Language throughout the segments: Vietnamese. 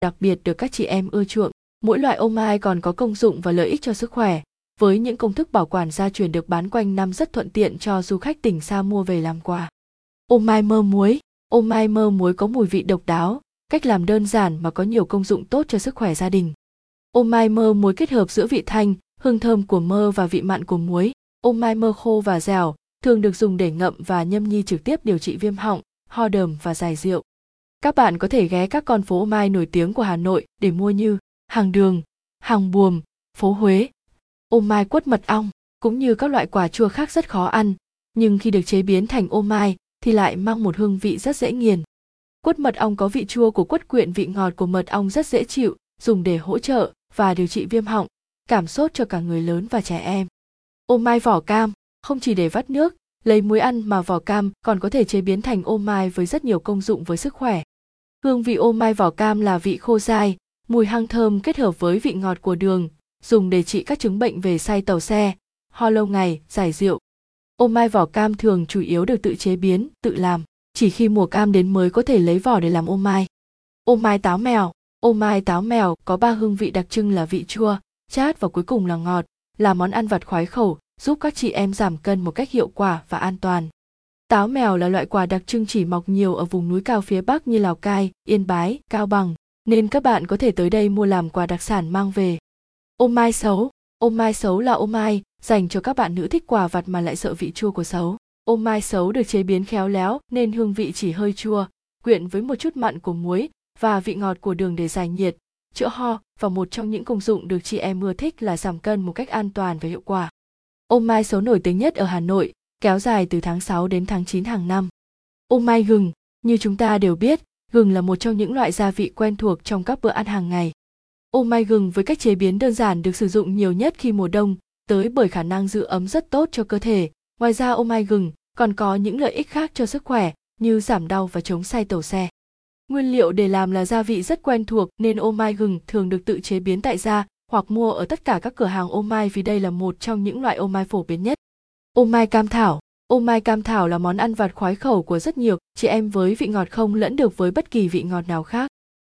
đặc biệt được các chị em ưa chuộng. Mỗi loại ô mai còn có công dụng và lợi ích cho sức khỏe. Với những công thức bảo quản gia truyền được bán quanh năm rất thuận tiện cho du khách tỉnh xa mua về làm quà. Ô mai mơ muối Ô mai mơ muối có mùi vị độc đáo, cách làm đơn giản mà có nhiều công dụng tốt cho sức khỏe gia đình. Ô mai mơ muối kết hợp giữa vị thanh, hương thơm của mơ và vị mặn của muối. Ô mai mơ khô và dẻo, thường được dùng để ngậm và nhâm nhi trực tiếp điều trị viêm họng, ho đờm và giải rượu. Các bạn có thể ghé các con phố mai nổi tiếng của Hà Nội để mua như hàng đường, hàng buồm, phố Huế. Ô mai quất mật ong cũng như các loại quả chua khác rất khó ăn, nhưng khi được chế biến thành ô mai thì lại mang một hương vị rất dễ nghiền. Quất mật ong có vị chua của quất quyện vị ngọt của mật ong rất dễ chịu, dùng để hỗ trợ và điều trị viêm họng, cảm sốt cho cả người lớn và trẻ em. Ô mai vỏ cam, không chỉ để vắt nước, lấy muối ăn mà vỏ cam còn có thể chế biến thành ô mai với rất nhiều công dụng với sức khỏe. Hương vị ô mai vỏ cam là vị khô dai, mùi hăng thơm kết hợp với vị ngọt của đường, dùng để trị các chứng bệnh về say tàu xe, ho lâu ngày, giải rượu. Ô mai vỏ cam thường chủ yếu được tự chế biến, tự làm, chỉ khi mùa cam đến mới có thể lấy vỏ để làm ô mai. Ô mai táo mèo, ô mai táo mèo có ba hương vị đặc trưng là vị chua, chát và cuối cùng là ngọt, là món ăn vặt khoái khẩu, giúp các chị em giảm cân một cách hiệu quả và an toàn. Táo mèo là loại quả đặc trưng chỉ mọc nhiều ở vùng núi cao phía Bắc như Lào Cai, Yên Bái, Cao Bằng, nên các bạn có thể tới đây mua làm quà đặc sản mang về. Ô mai xấu, ô mai xấu là ô mai dành cho các bạn nữ thích quà vặt mà lại sợ vị chua của xấu. Ô mai xấu được chế biến khéo léo nên hương vị chỉ hơi chua, quyện với một chút mặn của muối và vị ngọt của đường để giải nhiệt, chữa ho và một trong những công dụng được chị em ưa thích là giảm cân một cách an toàn và hiệu quả. Ô mai xấu nổi tiếng nhất ở Hà Nội, kéo dài từ tháng 6 đến tháng 9 hàng năm. Ô mai gừng, như chúng ta đều biết, gừng là một trong những loại gia vị quen thuộc trong các bữa ăn hàng ngày. Ô mai gừng với cách chế biến đơn giản được sử dụng nhiều nhất khi mùa đông, tới bởi khả năng giữ ấm rất tốt cho cơ thể. Ngoài ra ô mai gừng còn có những lợi ích khác cho sức khỏe như giảm đau và chống say tàu xe. Nguyên liệu để làm là gia vị rất quen thuộc nên ô mai gừng thường được tự chế biến tại gia hoặc mua ở tất cả các cửa hàng ô mai vì đây là một trong những loại ô mai phổ biến nhất. Ô mai cam thảo Ô mai cam thảo là món ăn vặt khoái khẩu của rất nhiều chị em với vị ngọt không lẫn được với bất kỳ vị ngọt nào khác.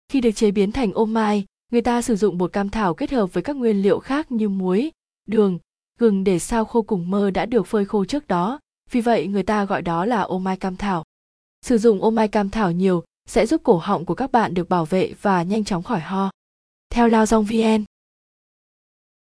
Khi được chế biến thành ô mai, người ta sử dụng bột cam thảo kết hợp với các nguyên liệu khác như muối, đường, gừng để sao khô cùng mơ đã được phơi khô trước đó, vì vậy người ta gọi đó là ô mai cam thảo. Sử dụng ô mai cam thảo nhiều sẽ giúp cổ họng của các bạn được bảo vệ và nhanh chóng khỏi ho. Theo Lao Dong VN